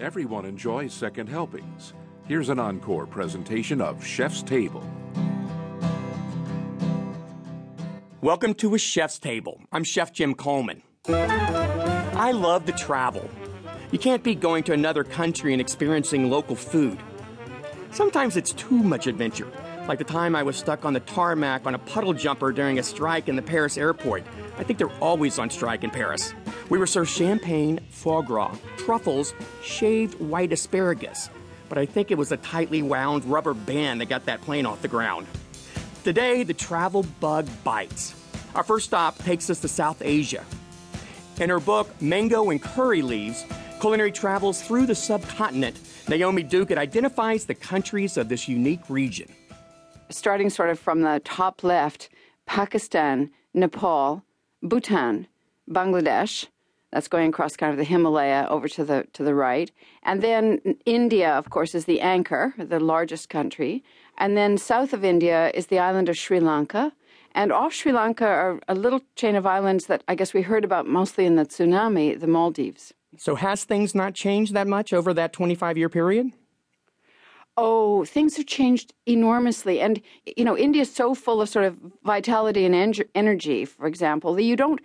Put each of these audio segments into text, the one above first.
Everyone enjoys second helpings. Here's an encore presentation of Chef's Table. Welcome to a Chef's Table. I'm Chef Jim Coleman. I love to travel. You can't beat going to another country and experiencing local food. Sometimes it's too much adventure, like the time I was stuck on the tarmac on a puddle jumper during a strike in the Paris airport. I think they're always on strike in Paris. We were served champagne, foie gras, truffles, shaved white asparagus. But I think it was a tightly wound rubber band that got that plane off the ground. Today, the travel bug bites. Our first stop takes us to South Asia. In her book, Mango and Curry Leaves, Culinary Travels Through the Subcontinent, Naomi Duguid identifies the countries of this unique region. Starting sort of from the top left, Pakistan, Nepal, Bhutan, Bangladesh, that's going across kind of the Himalaya over to the to the right, and then India, of course, is the anchor, the largest country, and then south of India is the island of Sri Lanka, and off Sri Lanka are a little chain of islands that I guess we heard about mostly in the tsunami, the Maldives. So has things not changed that much over that 25 year period? Oh, things have changed enormously. And, you know, India is so full of sort of vitality and en- energy, for example, that you don't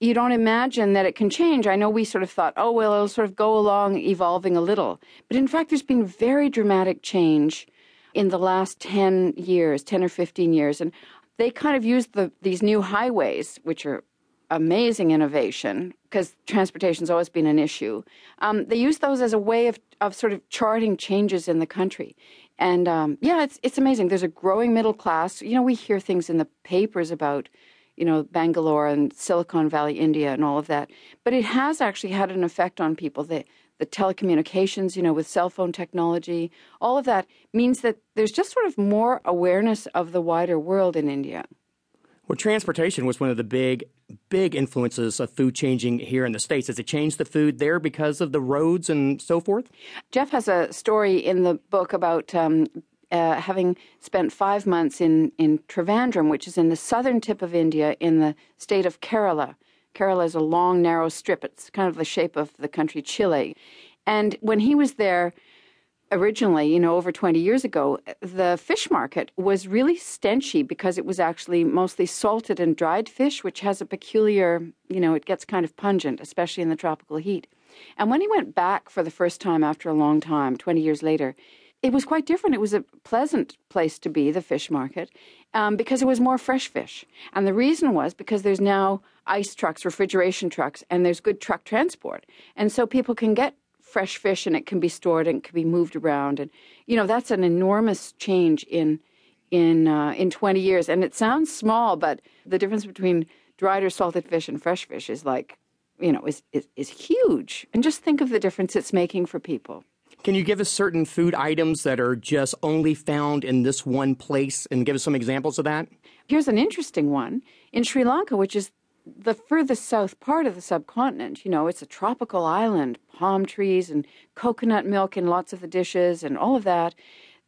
you don't imagine that it can change. I know we sort of thought, oh, well, it'll sort of go along evolving a little. But in fact, there's been very dramatic change in the last 10 years, 10 or 15 years. And they kind of used the, these new highways, which are amazing innovation because transportation's always been an issue. Um, they use those as a way of, of sort of charting changes in the country. And um, yeah, it's, it's amazing. There's a growing middle class. You know, we hear things in the papers about you know, Bangalore and Silicon Valley, India, and all of that. But it has actually had an effect on people. The, the telecommunications, you know, with cell phone technology, all of that means that there's just sort of more awareness of the wider world in India. Well, transportation was one of the big, big influences of food changing here in the States. Has it changed the food there because of the roads and so forth? Jeff has a story in the book about um, uh, having spent five months in, in Trivandrum, which is in the southern tip of India in the state of Kerala. Kerala is a long, narrow strip. It's kind of the shape of the country Chile. And when he was there originally, you know, over 20 years ago, the fish market was really stenchy because it was actually mostly salted and dried fish, which has a peculiar, you know, it gets kind of pungent, especially in the tropical heat. And when he went back for the first time after a long time, 20 years later, it was quite different. It was a pleasant place to be, the fish market, um, because it was more fresh fish. And the reason was because there's now ice trucks, refrigeration trucks, and there's good truck transport. And so people can get fresh fish and it can be stored and it can be moved around. And, you know, that's an enormous change in, in, uh, in 20 years. And it sounds small, but the difference between dried or salted fish and fresh fish is like, you know, is, is, is huge. And just think of the difference it's making for people. Can you give us certain food items that are just only found in this one place and give us some examples of that? Here's an interesting one. In Sri Lanka, which is the furthest south part of the subcontinent, you know, it's a tropical island, palm trees and coconut milk in lots of the dishes and all of that.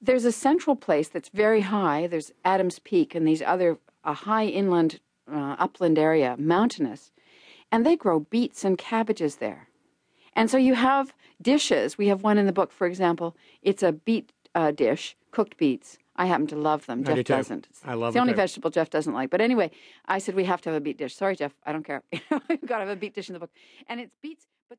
There's a central place that's very high. There's Adams Peak and these other, a high inland, uh, upland area, mountainous. And they grow beets and cabbages there. And so you have dishes. We have one in the book, for example. It's a beet uh, dish, cooked beets. I happen to love them. I Jeff do doesn't. It's I love it's the only too. vegetable Jeff doesn't like. But anyway, I said we have to have a beet dish. Sorry, Jeff. I don't care. We've got to have a beet dish in the book, and it's beets. But